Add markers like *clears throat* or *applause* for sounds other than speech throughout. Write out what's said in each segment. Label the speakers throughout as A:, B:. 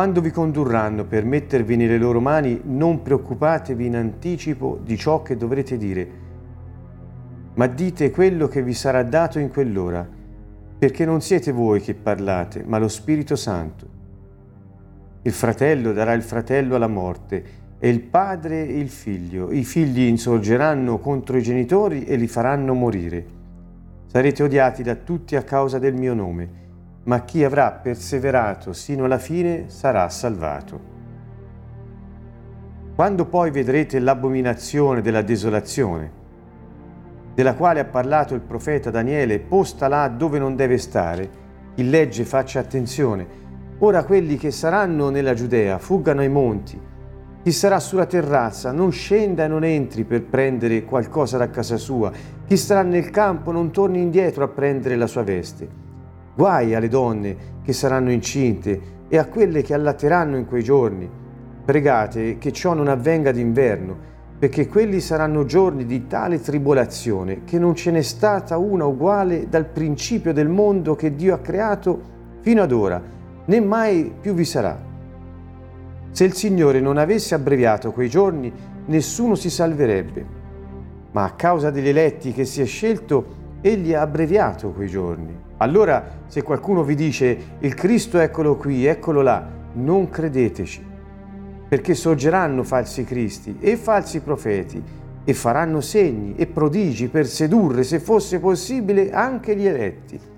A: Quando vi condurranno per mettervi nelle loro mani, non preoccupatevi in anticipo di ciò che dovrete dire, ma dite quello che vi sarà dato in quell'ora, perché non siete voi che parlate, ma lo Spirito Santo. Il fratello darà il fratello alla morte e il padre il figlio. I figli insorgeranno contro i genitori e li faranno morire. Sarete odiati da tutti a causa del mio nome ma chi avrà perseverato sino alla fine sarà salvato. Quando poi vedrete l'abominazione della desolazione, della quale ha parlato il profeta Daniele, posta là dove non deve stare, chi legge faccia attenzione. Ora quelli che saranno nella Giudea fuggano ai monti. Chi sarà sulla terrazza non scenda e non entri per prendere qualcosa da casa sua. Chi starà nel campo non torni indietro a prendere la sua veste Guai alle donne che saranno incinte e a quelle che allatteranno in quei giorni. Pregate che ciò non avvenga d'inverno, perché quelli saranno giorni di tale tribolazione che non ce n'è stata una uguale dal principio del mondo che Dio ha creato fino ad ora, né mai più vi sarà. Se il Signore non avesse abbreviato quei giorni, nessuno si salverebbe. Ma a causa degli eletti che si è scelto, Egli ha abbreviato quei giorni. Allora, se qualcuno vi dice il Cristo eccolo qui, eccolo là, non credeteci, perché sorgeranno falsi Cristi e falsi profeti e faranno segni e prodigi per sedurre, se fosse possibile, anche gli eletti.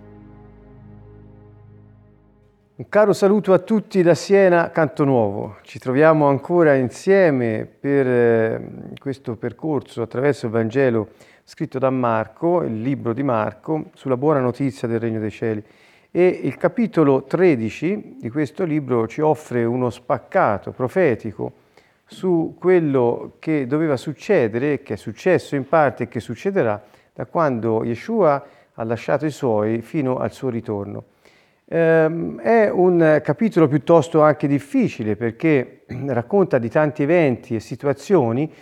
A: Un caro saluto a tutti da Siena, Canto Nuovo. Ci troviamo ancora insieme per eh, questo percorso attraverso il Vangelo scritto da Marco, il libro di Marco, sulla buona notizia del Regno dei Cieli. E il capitolo 13 di questo libro ci offre uno spaccato profetico su quello che doveva succedere, che è successo in parte e che succederà da quando Yeshua ha lasciato i suoi fino al suo ritorno. Ehm, è un capitolo piuttosto anche difficile perché *clears throat* racconta di tanti eventi e situazioni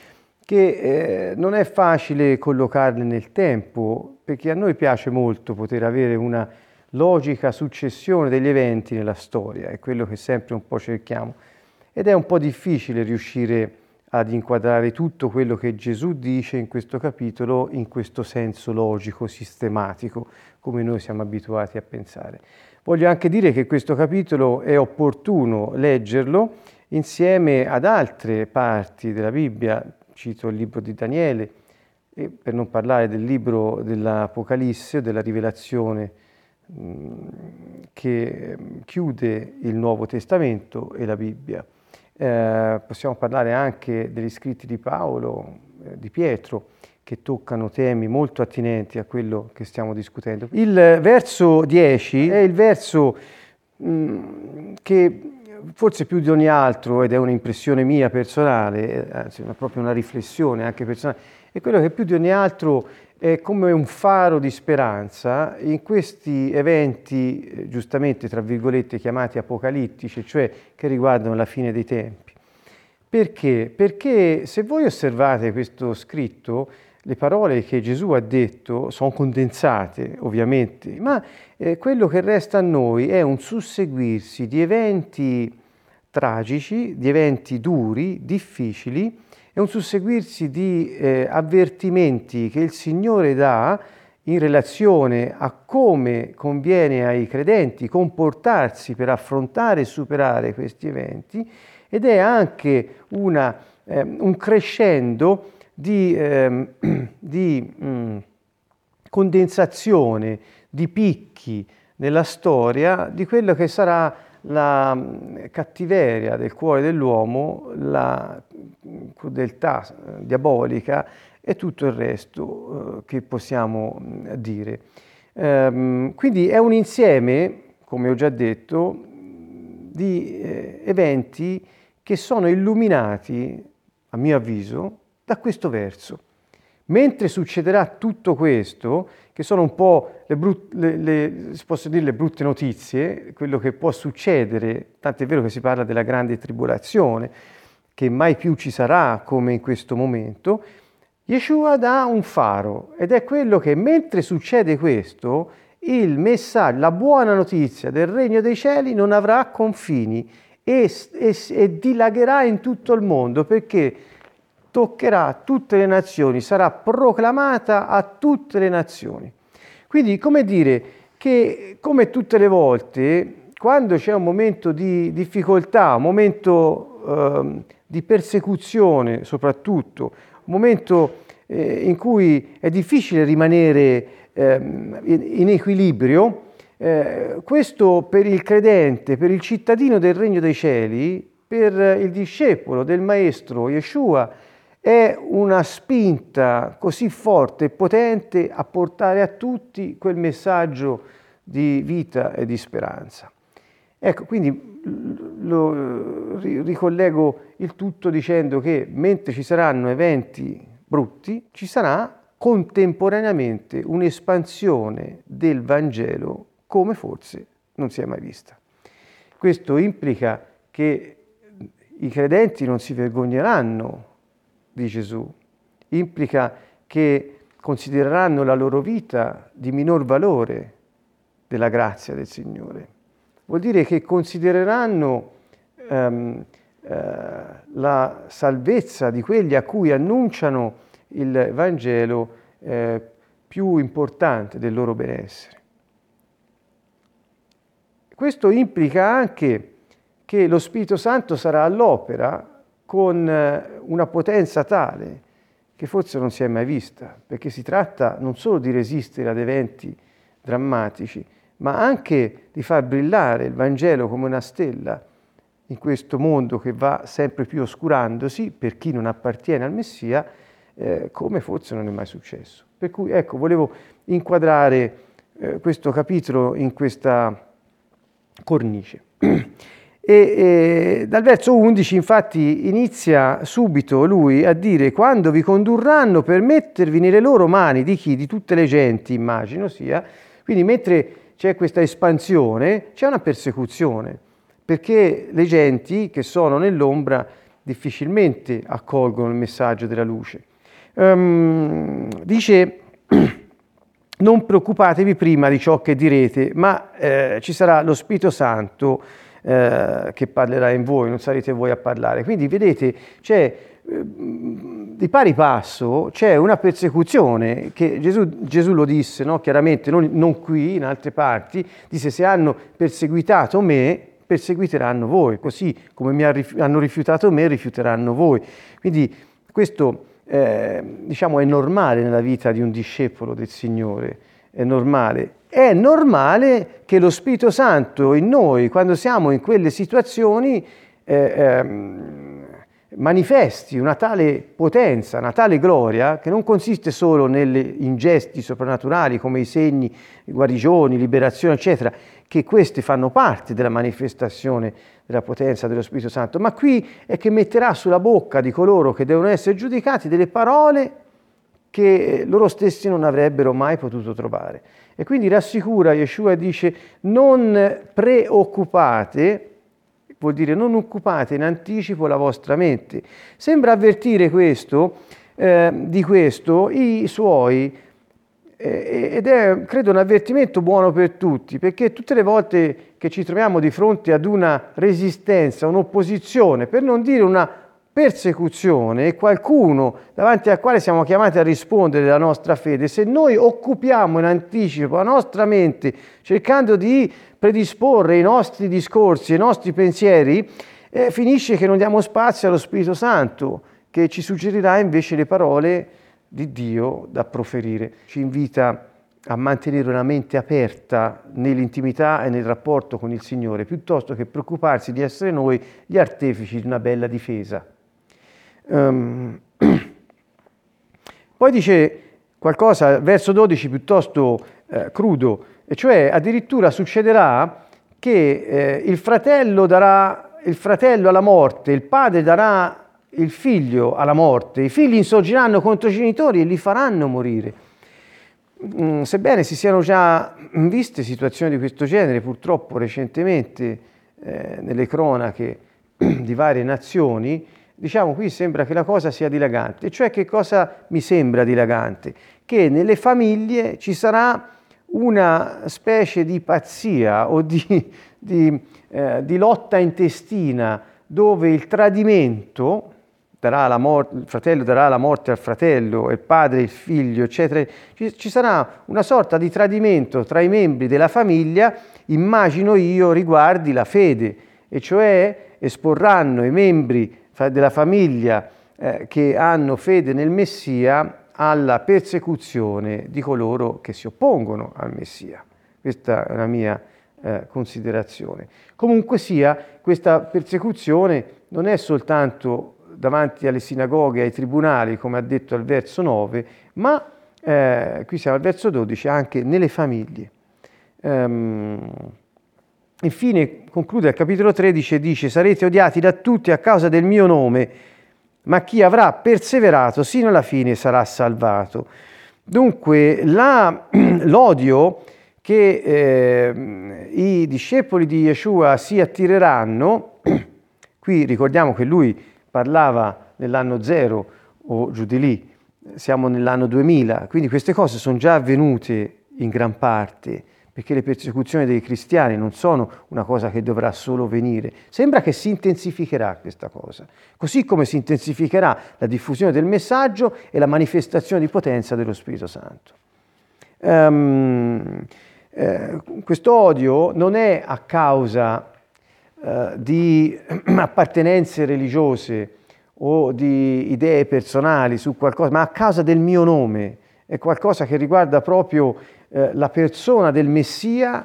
A: che eh, non è facile collocarle nel tempo, perché a noi piace molto poter avere una logica successione degli eventi nella storia, è quello che sempre un po' cerchiamo. Ed è un po' difficile riuscire ad inquadrare tutto quello che Gesù dice in questo capitolo in questo senso logico, sistematico, come noi siamo abituati a pensare. Voglio anche dire che questo capitolo è opportuno leggerlo insieme ad altre parti della Bibbia, cito il libro di Daniele, per non parlare del libro dell'Apocalisse della Rivelazione che chiude il Nuovo Testamento e la Bibbia. Eh, possiamo parlare anche degli scritti di Paolo, eh, di Pietro, che toccano temi molto attinenti a quello che stiamo discutendo. Il verso 10 è il verso mm, che forse più di ogni altro, ed è un'impressione mia personale, eh, anzi è proprio una riflessione anche personale, è quello che più di ogni altro è come un faro di speranza in questi eventi, eh, giustamente tra virgolette chiamati apocalittici, cioè che riguardano la fine dei tempi. Perché? Perché se voi osservate questo scritto, le parole che Gesù ha detto sono condensate, ovviamente, ma eh, quello che resta a noi è un susseguirsi di eventi tragici, di eventi duri, difficili, è un susseguirsi di eh, avvertimenti che il Signore dà in relazione a come conviene ai credenti comportarsi per affrontare e superare questi eventi ed è anche una, eh, un crescendo di, eh, *clears throat* di mh, mm, condensazione, di picchi nella storia di quello che sarà la mm, cattiveria del cuore dell'uomo, la crudeltà eh, diabolica e tutto il resto eh, che possiamo mm, dire. Ehm, quindi è un insieme, come ho già detto, di eh, eventi che sono illuminati, a mio avviso, da questo verso. Mentre succederà tutto questo, che sono un po' le, brut- le, le, dire, le brutte notizie, quello che può succedere, tant'è vero che si parla della grande tribolazione, che mai più ci sarà come in questo momento, Yeshua dà un faro ed è quello che mentre succede questo, il messaggio, la buona notizia del regno dei cieli non avrà confini e, e, e dilagherà in tutto il mondo perché toccherà tutte le nazioni, sarà proclamata a tutte le nazioni. Quindi, come dire che, come tutte le volte, quando c'è un momento di difficoltà, un momento eh, di persecuzione soprattutto, un momento eh, in cui è difficile rimanere eh, in, equilibrio, eh, questo per il credente, per il cittadino del regno dei cieli, per il discepolo del maestro Yeshua, è una spinta così forte e potente a portare a tutti quel messaggio di vita e di speranza. Ecco, quindi lo, ricollego il tutto dicendo che mentre ci saranno eventi brutti, ci sarà contemporaneamente un'espansione del Vangelo come forse non si è mai vista. Questo implica che i credenti non si vergogneranno di Gesù, implica che considereranno la loro vita di minor valore della grazia del Signore. Vuol dire che considereranno ehm, eh, la salvezza di quelli a cui annunciano il Vangelo eh, più importante del loro benessere. Questo implica anche che lo Spirito Santo sarà all'opera con eh, una potenza tale che forse non si è mai vista, perché si tratta non solo di resistere ad eventi drammatici, ma anche di far brillare il Vangelo come una stella in questo mondo che va sempre più oscurandosi per chi non appartiene al Messia, eh, come forse non è mai successo. Per cui ecco, volevo inquadrare eh, questo capitolo in questa cornice. *clears throat* E, e, dal verso 11 infatti inizia subito lui a dire quando vi condurranno per mettervi nelle loro mani di chi? Di tutte le genti immagino sia. Quindi mentre c'è questa espansione c'è una persecuzione perché le genti che sono nell'ombra difficilmente accolgono il messaggio della luce. Um, dice *clears throat* non preoccupatevi prima di ciò che direte, ma eh, ci sarà lo Spirito Santo eh, che parlerà in voi, non sarete voi a parlare. Quindi vedete, c'è eh, di pari passo c'è una persecuzione che Gesù, Gesù lo disse no? chiaramente, non, non, qui, in altre parti, disse se hanno perseguitato me, perseguiteranno voi, così come mi hanno rifiutato me, rifiuteranno voi. Quindi questo eh, diciamo, è normale nella vita di un discepolo del Signore, è normale. È normale che lo Spirito Santo in noi, quando siamo in quelle situazioni, eh, ehm, manifesti una tale potenza, una tale gloria, che non consiste solo in gesti soprannaturali come i segni, guarigioni, liberazione, eccetera, che questi fanno parte della manifestazione della potenza dello Spirito Santo, ma qui è che metterà sulla bocca di coloro che devono essere giudicati delle parole che loro stessi non avrebbero mai potuto trovare. E quindi rassicura Yeshua e dice non preoccupate, vuol dire non occupate in anticipo la vostra mente. Sembra avvertire eh, di questo i suoi ed è, credo, un avvertimento buono per tutti, perché tutte le volte che ci troviamo di fronte ad una resistenza, un'opposizione, per non dire una persecuzione, e qualcuno davanti al quale siamo chiamati a rispondere della nostra fede, se noi occupiamo in anticipo la nostra mente cercando di predisporre i nostri discorsi, i nostri pensieri, eh, finisce che non diamo spazio allo Spirito Santo, che ci suggerirà invece le parole di Dio da proferire. Ci invita a mantenere una mente aperta nell'intimità e nel rapporto con il Signore, piuttosto che preoccuparsi di essere noi gli artefici di una bella difesa. Um, *clears throat* poi dice qualcosa, verso 12, piuttosto eh, crudo, e cioè addirittura succederà che eh, il fratello darà il fratello alla morte, il padre darà il figlio alla morte, i figli insorgeranno contro i genitori e li faranno morire. Mm, sebbene si siano già viste situazioni di questo genere, purtroppo recentemente eh, nelle cronache *clears throat* di varie nazioni, diciamo qui sembra che la cosa sia dilagante. Cioè che cosa mi sembra dilagante? Che nelle famiglie ci sarà una specie di pazzia o di, di, eh, di lotta intestina dove il tradimento, darà la morte, il fratello darà la morte al fratello, il padre il figlio, eccetera, ci, ci sarà una sorta di tradimento tra i membri della famiglia, immagino io, riguardi la fede, e cioè esporranno i membri della famiglia eh, che hanno fede nel Messia alla persecuzione di coloro che si oppongono al Messia. Questa è la mia eh, considerazione. Comunque sia, questa persecuzione non è soltanto davanti alle sinagoghe, ai tribunali, come ha detto al verso 9, ma eh, qui siamo al verso 12, anche nelle famiglie. Um, infine conclude il capitolo 13 e dice sarete odiati da tutti a causa del mio nome, ma chi avrà perseverato sino alla fine sarà salvato. Dunque la, *clears throat* l'odio che eh, i discepoli di Yeshua si attireranno, *clears throat* qui ricordiamo che lui parlava nell'anno zero o giù di lì, siamo nell'anno 2000, quindi queste cose sono già avvenute in gran parte perché le persecuzioni dei cristiani non sono una cosa che dovrà solo venire. Sembra che si intensificherà questa cosa, così come si intensificherà la diffusione del messaggio e la manifestazione di potenza dello Spirito Santo. Um, eh, questo odio non è a causa eh, di *clears throat* appartenenze religiose o di idee personali su qualcosa, ma a causa del mio nome, è qualcosa che riguarda proprio eh, la persona del Messia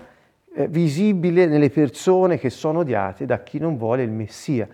A: eh, visibile nelle persone che sono odiate da chi non vuole il Messia.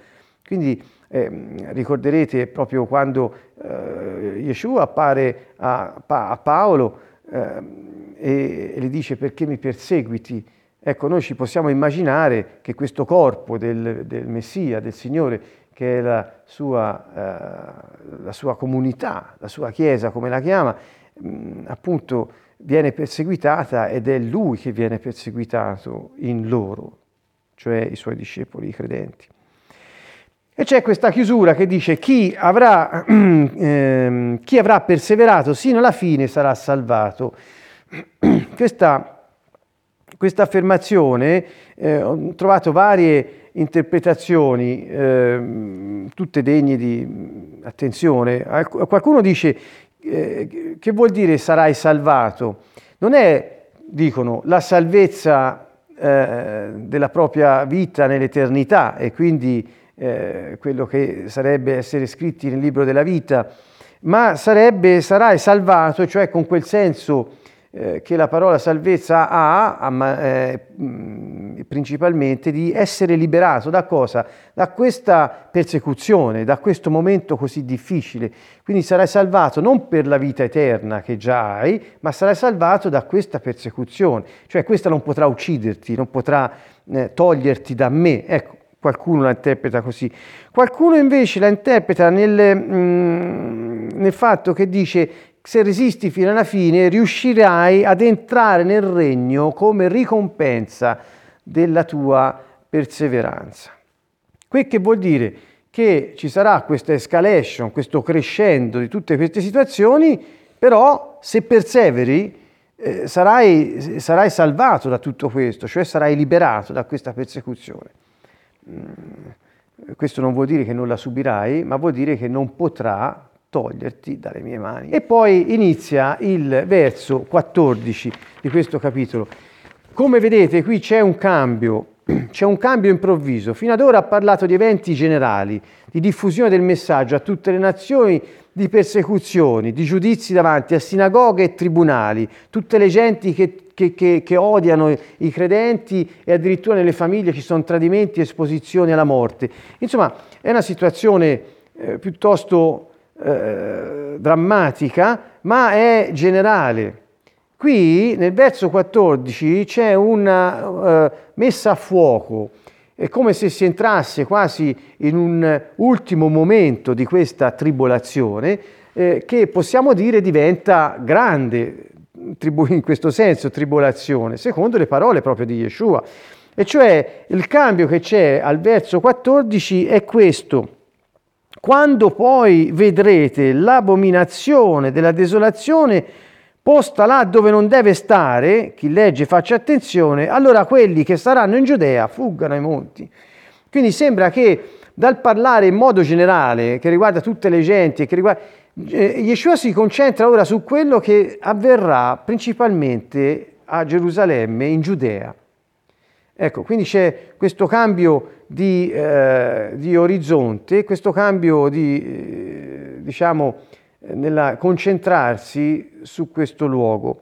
A: Quindi eh, ricorderete proprio quando eh, Yeshua appare a, a Paolo ehm, e, e gli dice perché mi perseguiti? Ecco, noi ci possiamo immaginare che questo corpo del, del Messia, del Signore, che è la sua, eh, la sua, comunità, la sua chiesa, come la chiama, mh, appunto viene perseguitata ed è lui che viene perseguitato in loro, cioè i suoi discepoli, i credenti. E c'è questa chiusura che dice chi avrà, *clears throat* eh, chi avrà perseverato sino alla fine sarà salvato. *clears throat* Questa, questa affermazione eh, ho trovato varie interpretazioni, eh, tutte degne di attenzione. Qualcuno dice eh, che vuol dire sarai salvato? Non è, dicono, la salvezza eh, della propria vita nell'eternità e quindi eh, quello che sarebbe essere scritti nel libro della vita, ma sarebbe sarai salvato, cioè con quel senso eh, che la parola salvezza ha, eh, principalmente di essere liberato da cosa? Da questa persecuzione, da questo momento così difficile. Quindi sarai salvato non per la vita eterna che già hai, ma sarai salvato da questa persecuzione. Cioè questa non potrà ucciderti, non potrà eh, toglierti da me. Ecco, qualcuno la interpreta così. Qualcuno invece la interpreta nel, nel fatto che dice se resisti fino alla fine, riuscirai ad entrare nel regno come ricompensa della tua perseveranza. Quel che vuol dire che ci sarà questa escalation, questo crescendo di tutte queste situazioni, però se perseveri eh, sarai, sarai, salvato da tutto questo, cioè sarai liberato da questa persecuzione. Mm, questo non vuol dire che non la subirai, ma vuol dire che non potrà toglierti dalle mie mani. E poi inizia il verso 14 di questo capitolo. Come vedete qui c'è un cambio, *clears throat* c'è un cambio improvviso. Fino ad ora ha parlato di eventi generali, di diffusione del messaggio a tutte le nazioni, di persecuzioni, di giudizi davanti a sinagoghe e tribunali, tutte le genti che, che, che, che odiano i credenti e addirittura nelle famiglie ci sono tradimenti esposizioni alla morte. Insomma, è una situazione eh, piuttosto eh, drammatica, ma è generale. Qui nel verso 14 c'è una uh, messa a fuoco, è come se si entrasse quasi in un ultimo momento di questa tribolazione eh, che possiamo dire diventa grande, in questo senso tribolazione, secondo le parole proprio di Yeshua. E cioè il cambio che c'è al verso 14 è questo. Quando poi vedrete l'abominazione della desolazione posta là dove non deve stare, chi legge faccia attenzione, allora quelli che staranno in Giudea fuggano ai monti. Quindi sembra che dal parlare in modo generale, che riguarda tutte le genti, che riguarda, eh, Yeshua si concentra ora su quello che avverrà principalmente a Gerusalemme, in Giudea. Ecco, quindi c'è questo cambio di, eh, di orizzonte, questo cambio di, eh, diciamo, nel concentrarsi su questo luogo.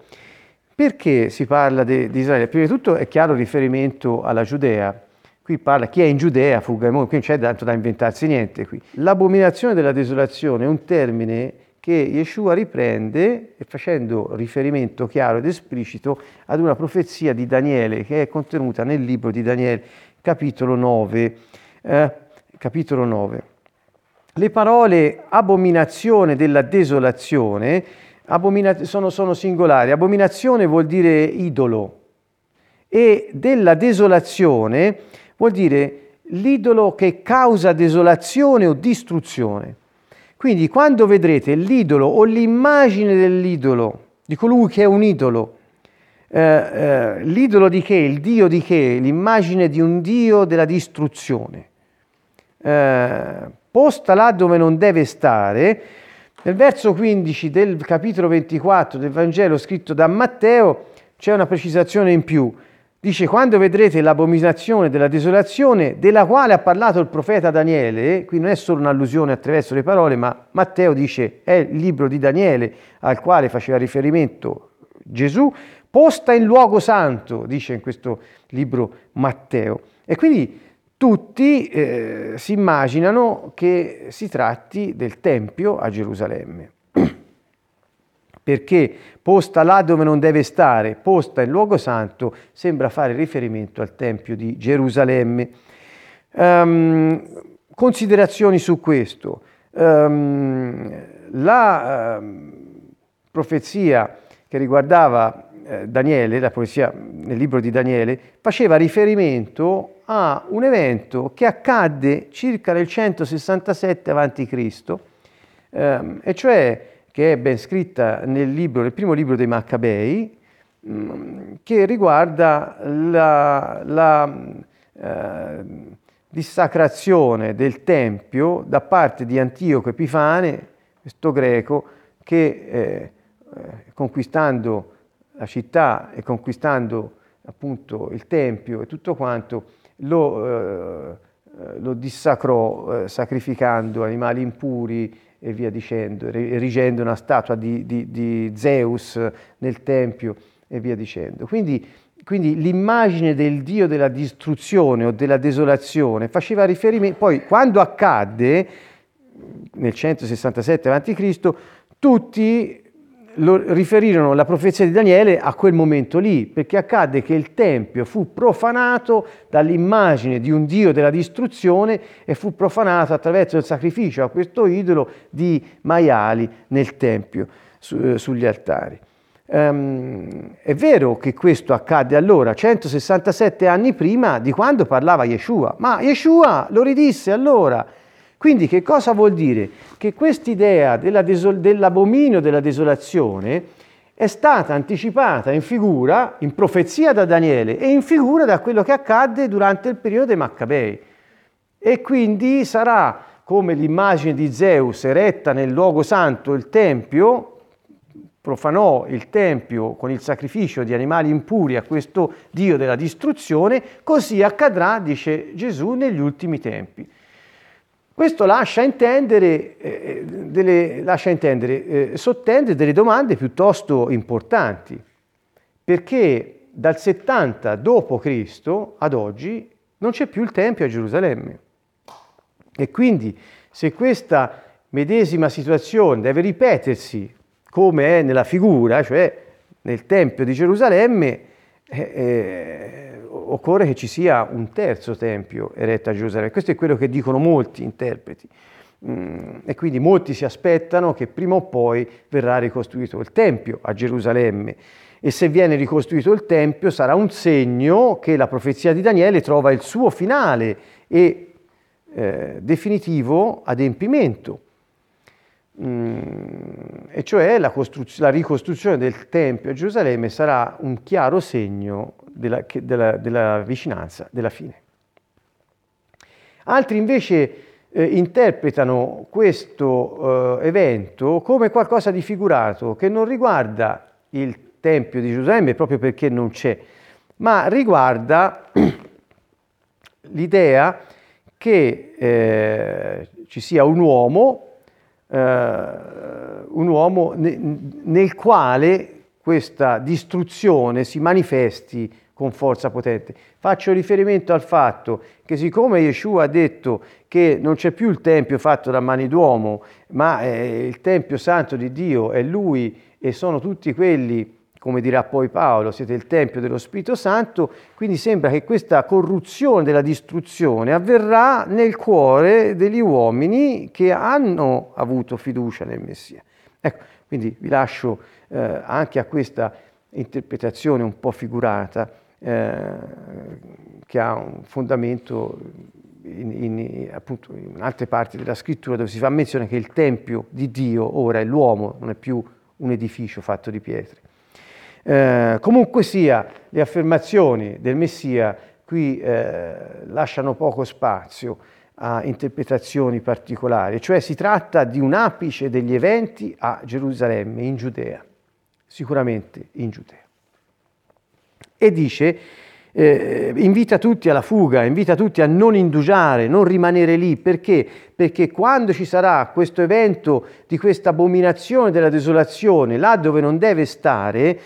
A: Perché si parla di Israele? Prima di tutto è chiaro il riferimento alla Giudea. Qui parla chi è in Giudea, fugga ai monti, qui non c'è tanto da inventarsi niente. Qui. L'abominazione della desolazione è un termine che Yeshua riprende facendo riferimento chiaro ed esplicito ad una profezia di Daniele che è contenuta nel libro di Daniele, capitolo 9. Eh, capitolo 9. Le parole abominazione della desolazione abomina- sono, sono singolari. Abominazione vuol dire idolo e della desolazione vuol dire l'idolo che causa desolazione o distruzione. Quindi quando vedrete l'idolo o l'immagine dell'idolo, di colui che è un idolo, eh, eh, l'idolo di che? Il Dio di che? L'immagine di un Dio della distruzione. Eh, posta là dove non deve stare, nel verso 15 del capitolo 24 del Vangelo scritto da Matteo c'è una precisazione in più. Dice, quando vedrete l'abominazione della desolazione della quale ha parlato il profeta Daniele, qui non è solo un'allusione attraverso le parole, ma Matteo dice, è il libro di Daniele al quale faceva riferimento Gesù, posta in luogo santo, dice in questo libro Matteo. E quindi tutti eh, si immaginano che si tratti del Tempio a Gerusalemme, perché posta là dove non deve stare, posta in luogo santo, sembra fare riferimento al Tempio di Gerusalemme. Um, considerazioni su questo. Um, la um, profezia che riguardava eh, Daniele, la profezia nel libro di Daniele, faceva riferimento a un evento che accadde circa nel 167 a.C., e cioè che è ben scritta nel, libro, nel primo libro dei Maccabei, mm, che riguarda la, la eh, dissacrazione del Tempio da parte di Antioco Epifane, questo greco, che eh, eh conquistando la città e conquistando appunto il Tempio e tutto quanto, lo, eh, lo dissacrò eh, sacrificando animali impuri e via dicendo, erigendo una statua di, di, di, Zeus nel Tempio e via dicendo. Quindi, quindi l'immagine del Dio della distruzione o della desolazione faceva riferimento, poi quando accadde, nel 167 a.C., tutti lo riferirono la profezia di Daniele a quel momento lì, perché accadde che il Tempio fu profanato dall'immagine di un Dio della distruzione e fu profanato attraverso il sacrificio a questo idolo di maiali nel Tempio, su, eh, sugli altari. Um, è vero che questo accadde allora, 167 anni prima di quando parlava Yeshua, ma Yeshua lo ridisse allora quindi che cosa vuol dire? Che quest'idea della desol- dell'abominio della desolazione è stata anticipata in figura, in profezia da Daniele e in figura da quello che accadde durante il periodo dei Maccabei. E quindi sarà come l'immagine di Zeus eretta nel luogo santo, il Tempio, profanò il Tempio con il sacrificio di animali impuri a questo Dio della distruzione, così accadrà, dice Gesù, negli ultimi tempi. Questo lascia intendere, eh, delle, lascia intendere eh, sottende delle domande piuttosto importanti, perché dal 70 d.C. ad oggi non c'è più il Tempio a Gerusalemme. E quindi se questa medesima situazione deve ripetersi come è nella figura, cioè nel Tempio di Gerusalemme, eh, eh occorre che ci sia un terzo tempio eretto a Gerusalemme. Questo è quello che dicono molti interpreti. Mm, e quindi molti si aspettano che prima o poi verrà ricostruito il Tempio a Gerusalemme e se viene ricostruito il Tempio sarà un segno che la profezia di Daniele trova il suo finale e eh, definitivo adempimento. Mm, e cioè la, la, ricostruzione del Tempio a Gerusalemme sarà un chiaro segno della, della, della vicinanza della fine. Altri invece eh, interpretano questo eh, evento come qualcosa di figurato che non riguarda il Tempio di Gerusalemme proprio perché non c'è, ma riguarda *clears throat* l'idea che eh, ci sia un uomo, un uomo ne, nel quale questa distruzione si manifesti con forza potente. Faccio riferimento al fatto che siccome Yeshua ha detto che non c'è più il Tempio fatto da mani d'uomo, ma eh, il Tempio santo di Dio è Lui e sono tutti quelli come dirà poi Paolo, siete il Tempio dello Spirito Santo, quindi sembra che questa corruzione della distruzione avverrà nel cuore degli uomini che hanno avuto fiducia nel Messia. Ecco, quindi vi lascio eh, anche a questa interpretazione un po' figurata eh, che ha un fondamento in, in, appunto in altre parti della scrittura dove si fa menzione che il Tempio di Dio ora è l'uomo, non è più un edificio fatto di pietre. Eh, comunque sia, le affermazioni del Messia qui eh, lasciano poco spazio a interpretazioni particolari, cioè si tratta di un apice degli eventi a Gerusalemme, in Giudea, sicuramente in Giudea. E dice, eh, invita tutti alla fuga, invita tutti a non indugiare, non rimanere lì, perché? Perché quando ci sarà questo evento di questa abominazione della desolazione, là dove non deve stare,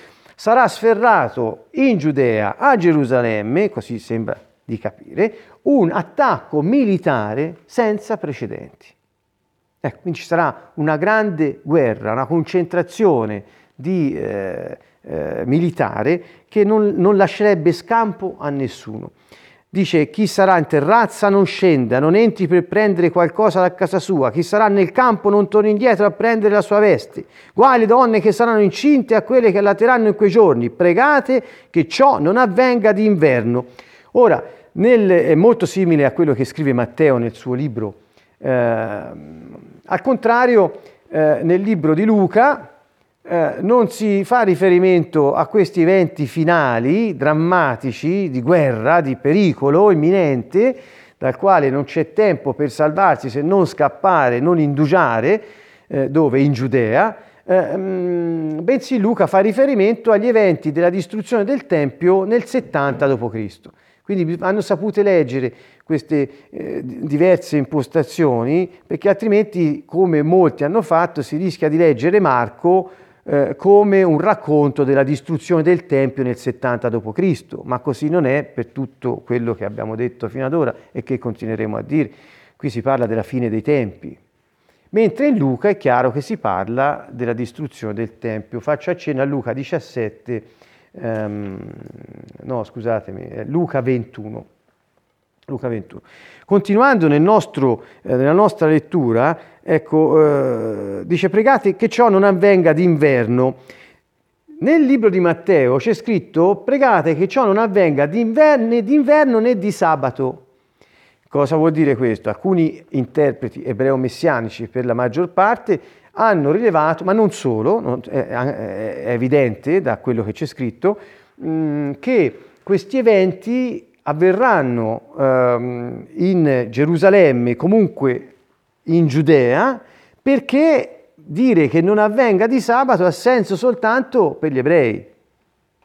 A: sarà sferrato in Giudea, a Gerusalemme, così sembra di capire, un attacco militare senza precedenti. Ecco, quindi ci sarà una grande guerra, una concentrazione di, eh, eh, militare che non, non lascerebbe scampo a nessuno. Dice chi sarà in terrazza non scenda, non entri per prendere qualcosa da casa sua, chi sarà nel campo non torni indietro a prendere la sua veste. Guai le donne che saranno incinte a quelle che allateranno in quei giorni, pregate che ciò non avvenga d'inverno. Ora, nel, è molto simile a quello che scrive Matteo nel suo libro. Eh, al contrario, eh, nel libro di Luca, eh, non si fa riferimento a questi eventi finali, drammatici, di guerra, di pericolo imminente, dal quale non c'è tempo per salvarsi se non scappare, non indugiare, eh, dove? In Giudea, eh, mm, bensì Luca fa riferimento agli eventi della distruzione del Tempio nel 70 d.C. Quindi hanno saputo leggere queste eh, diverse impostazioni perché altrimenti, come molti hanno fatto, si rischia di leggere Marco eh, come un racconto della distruzione del Tempio nel 70 d.C., ma così non è per tutto quello che abbiamo detto fino ad ora e che continueremo a dire. Qui si parla della fine dei tempi, mentre in Luca è chiaro che si parla della distruzione del Tempio. Faccio accenno a Luca 17, ehm, no scusatemi, Luca 21. Luca 21. Continuando nel nostro, eh, nella nostra lettura, ecco, eh, dice pregate che ciò non avvenga d'inverno. Nel libro di Matteo c'è scritto pregate che ciò non avvenga d'inverno, d'inverno né di sabato. Cosa vuol dire questo? Alcuni interpreti ebreo-messianici per la maggior parte hanno rilevato, ma non solo, è evidente da quello che c'è scritto, mm, che questi eventi avverranno ehm, in Gerusalemme, comunque in Giudea, perché dire che non avvenga di sabato ha senso soltanto per gli ebrei.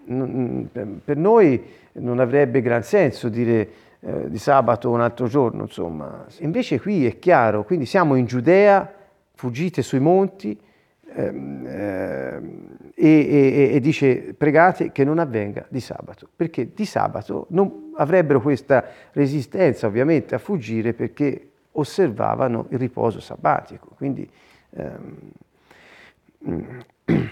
A: Per noi non avrebbe gran senso dire eh, di sabato un altro giorno, insomma. Invece qui è chiaro, quindi siamo in Giudea, fuggite sui monti, ehm, ehm, e, e, e, dice pregate che non avvenga di sabato, perché di sabato non avrebbero questa resistenza ovviamente a fuggire perché osservavano il riposo sabbatico. Quindi ehm, *clears throat*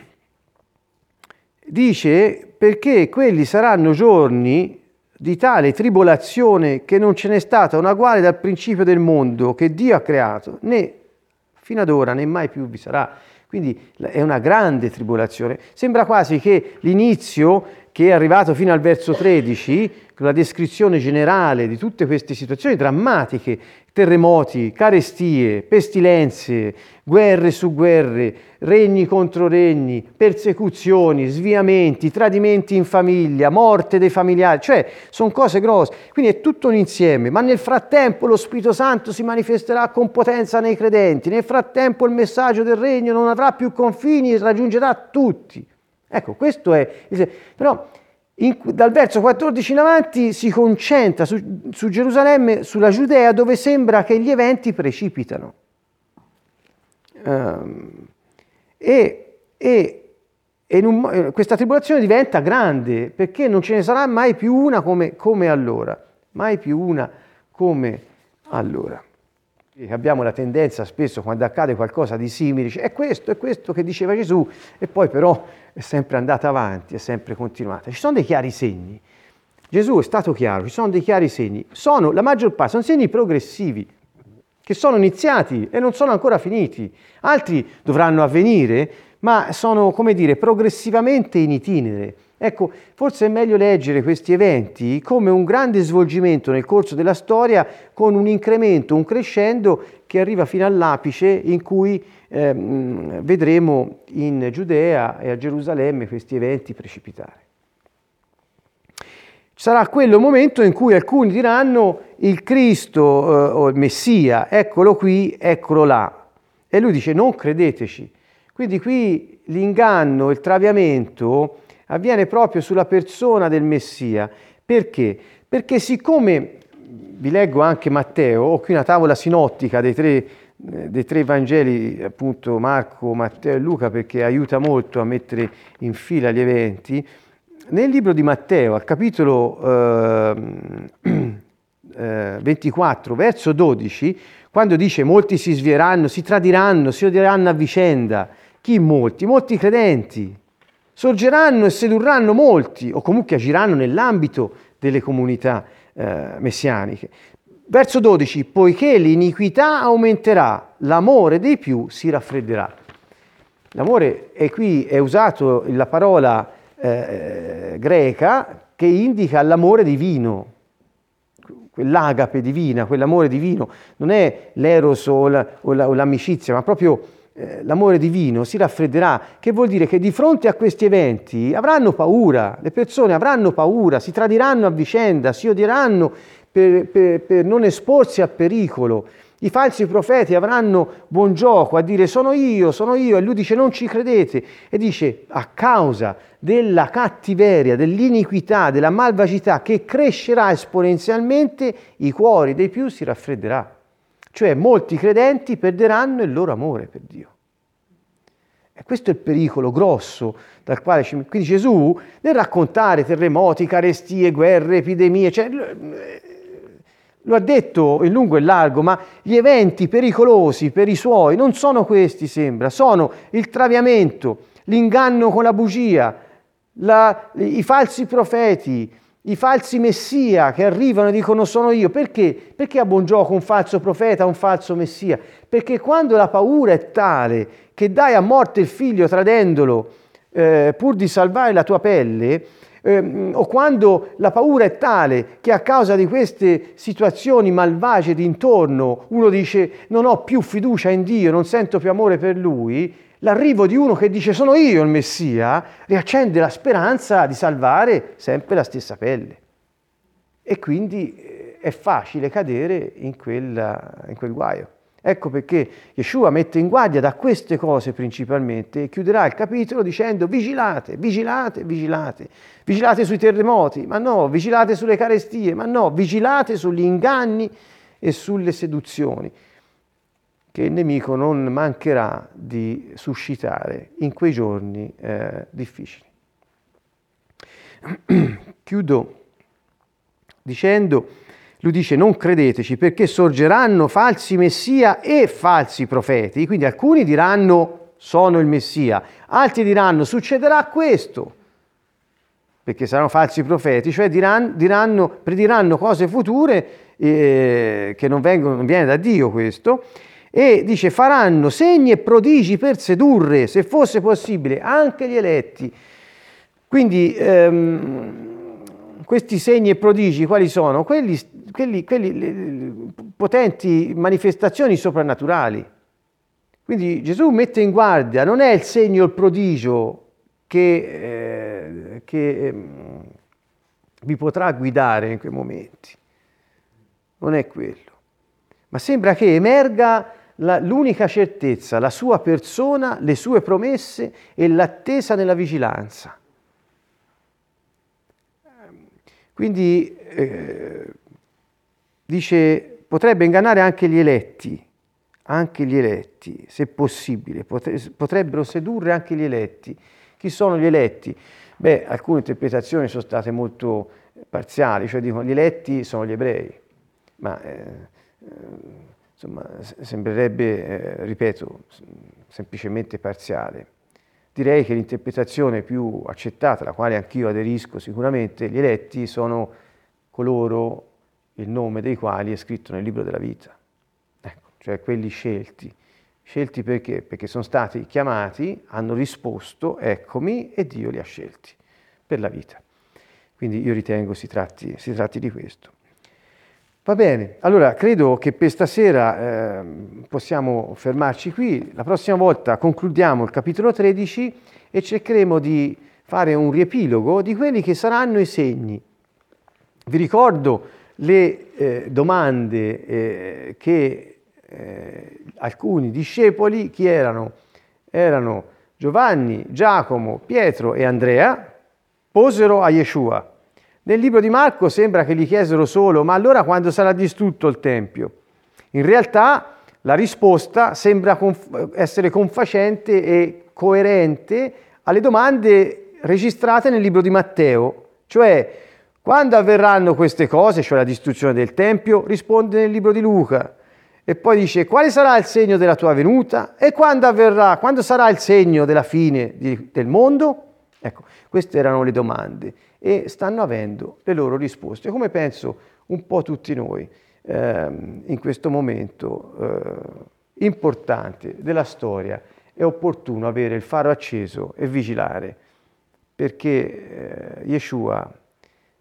A: dice perché quelli saranno giorni di tale tribolazione che non ce n'è stata una quale dal principio del mondo che Dio ha creato, né fino ad ora né mai più vi sarà. Quindi è una grande tribolazione. Sembra quasi che l'inizio, che è arrivato fino al verso 13, con la descrizione generale di tutte queste situazioni drammatiche terremoti, carestie, pestilenze, guerre su guerre, regni contro regni, persecuzioni, sviamenti, tradimenti in famiglia, morte dei familiari, cioè sono cose grosse. Quindi è tutto un insieme, ma nel frattempo lo Spirito Santo si manifesterà con potenza nei credenti, nel frattempo il messaggio del regno non avrà più confini e raggiungerà tutti. Ecco, questo è... Però in, dal verso 14 in avanti si concentra su, su Gerusalemme, sulla Giudea, dove sembra che gli eventi precipitano. Um, e, e, e un, eh, questa tribolazione diventa grande perché non ce ne sarà mai più una come, come allora, mai più una come allora. Abbiamo la tendenza spesso quando accade qualcosa di simile, dice è questo, è questo che diceva Gesù e poi però è sempre andata avanti, è sempre continuata. Ci sono dei chiari segni. Gesù è stato chiaro, ci sono dei chiari segni. Sono, la maggior parte, sono segni progressivi che sono iniziati e non sono ancora finiti. Altri dovranno avvenire, ma sono, come dire, progressivamente in itinere. Ecco, forse è meglio leggere questi eventi come un grande svolgimento nel corso della storia con un incremento, un crescendo che arriva fino all'apice in cui eh, vedremo in Giudea e a Gerusalemme questi eventi precipitare. Sarà quello momento in cui alcuni diranno il Cristo eh, o il Messia, eccolo qui, eccolo là. E lui dice non credeteci. Quindi qui l'inganno, il traviamento avviene proprio sulla persona del Messia. Perché? Perché siccome, vi leggo anche Matteo, ho qui una tavola sinottica dei tre, eh, dei tre Vangeli, appunto Marco, Matteo e Luca, perché aiuta molto a mettere in fila gli eventi, nel libro di Matteo, al capitolo *clears throat* eh, eh, 24, verso 12, quando dice molti si svieranno, si tradiranno, si odieranno a vicenda, chi molti? Molti credenti, sorgeranno e sedurranno molti, o comunque agiranno nell'ambito delle comunità eh, messianiche. Verso 12, poiché l'iniquità aumenterà, l'amore dei più si raffredderà. L'amore, e qui è usato la parola eh, greca che indica l'amore divino, quell'agape divina, quell'amore divino, non è l'eros o, la, o, la, o l'amicizia, ma proprio eh, l'amore divino si raffredderà, che vuol dire che di fronte a questi eventi avranno paura, le persone avranno paura, si tradiranno a vicenda, si odieranno per, per, per non esporsi a pericolo. I falsi profeti avranno buon gioco a dire sono io, sono io, e lui dice non ci credete, e dice a causa della cattiveria, dell'iniquità, della malvagità che crescerà esponenzialmente, i cuori dei più si raffredderà. Cioè molti credenti perderanno il loro amore per Dio. E questo è il pericolo grosso dal quale ci... Quindi Gesù, nel raccontare terremoti, carestie, guerre, epidemie, cioè, lo ha detto in lungo e largo, ma gli eventi pericolosi per i suoi non sono questi, sembra, sono il traviamento, l'inganno con la bugia, la, i falsi profeti, i falsi messia che arrivano e dicono sono io. Perché? Perché ha buon gioco un falso profeta, un falso messia? Perché quando la paura è tale che dai a morte il figlio tradendolo eh, pur di salvare la tua pelle, eh, o quando la paura è tale che a causa di queste situazioni malvagie d'intorno uno dice non ho più fiducia in Dio, non sento più amore per Lui, l'arrivo di uno che dice sono io il Messia riaccende la speranza di salvare sempre la stessa pelle. E quindi eh, è facile cadere in, quella, in quel guaio. Ecco perché Yeshua mette in guardia da queste cose principalmente e chiuderà il capitolo dicendo vigilate, vigilate, vigilate, vigilate sui terremoti, ma no, vigilate sulle carestie, ma no, vigilate sugli inganni e sulle seduzioni che il nemico non mancherà di suscitare in quei giorni eh, difficili. *clears throat* Chiudo dicendo, lui dice non credeteci perché sorgeranno falsi messia e falsi profeti, quindi alcuni diranno sono il messia, altri diranno succederà questo, perché saranno falsi profeti, cioè diranno, diranno prediranno cose future eh, che non, vengono, non viene da Dio questo, e dice faranno segni e prodigi per sedurre, se fosse possibile, anche gli eletti. Quindi ehm, questi segni e prodigi quali sono? Quelli, quelli, quelli potenti manifestazioni soprannaturali. Quindi Gesù mette in guardia, non è il segno, il prodigio che, eh, che eh, vi potrà guidare in quei momenti, non è quello, ma sembra che emerga la, l'unica certezza, la sua persona, le sue promesse e l'attesa nella vigilanza. Quindi eh, dice, potrebbe ingannare anche gli eletti, anche gli eletti, se possibile, potrebbero sedurre anche gli eletti. Chi sono gli eletti? Beh, alcune interpretazioni sono state molto parziali, cioè dicono gli eletti sono gli ebrei, ma eh, eh insomma sembrerebbe, eh, ripeto, semplicemente parziale. Direi che l'interpretazione più accettata, alla quale anch'io aderisco sicuramente, gli eletti sono coloro il nome dei quali è scritto nel libro della vita, ecco, cioè quelli scelti. Scelti perché? Perché sono stati chiamati, hanno risposto, eccomi, e Dio li ha scelti per la vita. Quindi io ritengo si tratti, si tratti di questo. Va bene, allora credo che per stasera eh, possiamo fermarci qui. La prossima volta concludiamo il capitolo 13 e cercheremo di fare un riepilogo di quelli che saranno i segni. Vi ricordo le eh, domande eh, che eh, alcuni discepoli, chi erano? Erano Giovanni, Giacomo, Pietro e Andrea, posero a Yeshua. Nel libro di Marco sembra che gli chiesero solo, ma allora quando sarà distrutto il Tempio? In realtà la risposta sembra essere confacente e coerente alle domande registrate nel libro di Matteo, cioè quando avverranno queste cose, cioè la distruzione del Tempio, risponde nel libro di Luca. E poi dice, quale sarà il segno della tua venuta? E quando avverrà? Quando sarà il segno della fine di, del mondo? Ecco, queste erano le domande e stanno avendo le loro risposte, come penso un po' tutti noi ehm, in questo momento eh, importante della storia. È opportuno avere il faro acceso e vigilare, perché eh, Yeshua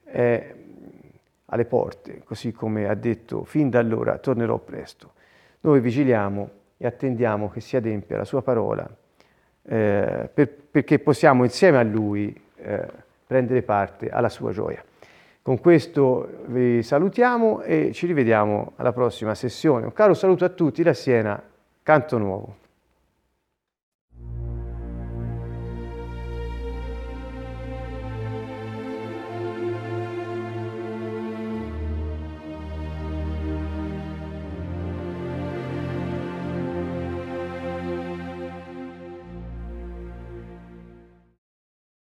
A: è alle porte, così come ha detto fin da allora tornerò presto. Noi vigiliamo e attendiamo che si adempia la sua parola eh, per, perché possiamo insieme a lui eh, prendere parte alla sua gioia. Con questo vi salutiamo e ci rivediamo alla prossima sessione. Un caro saluto a tutti da Siena, Canto Nuovo.